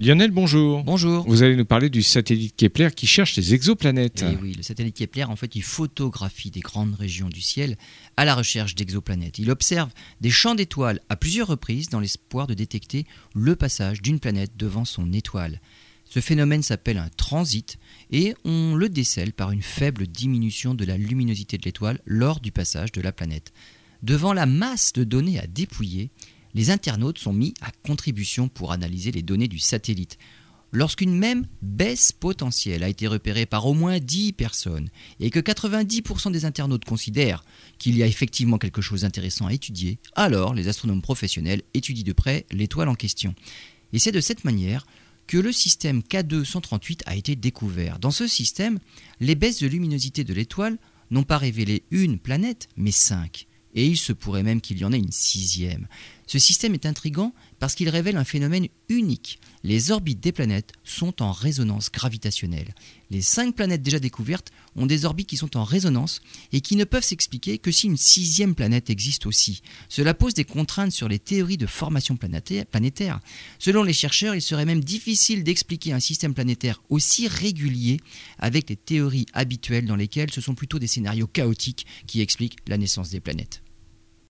Lionel, bonjour. Bonjour. Vous allez nous parler du satellite Kepler qui cherche les exoplanètes. Eh oui, le satellite Kepler, en fait, il photographie des grandes régions du ciel à la recherche d'exoplanètes. Il observe des champs d'étoiles à plusieurs reprises dans l'espoir de détecter le passage d'une planète devant son étoile. Ce phénomène s'appelle un transit et on le décèle par une faible diminution de la luminosité de l'étoile lors du passage de la planète. Devant la masse de données à dépouiller, les internautes sont mis à contribution pour analyser les données du satellite. Lorsqu'une même baisse potentielle a été repérée par au moins 10 personnes et que 90% des internautes considèrent qu'il y a effectivement quelque chose d'intéressant à étudier, alors les astronomes professionnels étudient de près l'étoile en question. Et c'est de cette manière que le système K2-138 a été découvert. Dans ce système, les baisses de luminosité de l'étoile n'ont pas révélé une planète, mais cinq et il se pourrait même qu'il y en ait une sixième. Ce système est intrigant parce qu'il révèle un phénomène unique. Les orbites des planètes sont en résonance gravitationnelle. Les cinq planètes déjà découvertes ont des orbites qui sont en résonance et qui ne peuvent s'expliquer que si une sixième planète existe aussi. Cela pose des contraintes sur les théories de formation planétaire. Selon les chercheurs, il serait même difficile d'expliquer un système planétaire aussi régulier avec les théories habituelles dans lesquelles ce sont plutôt des scénarios chaotiques qui expliquent la naissance des planètes.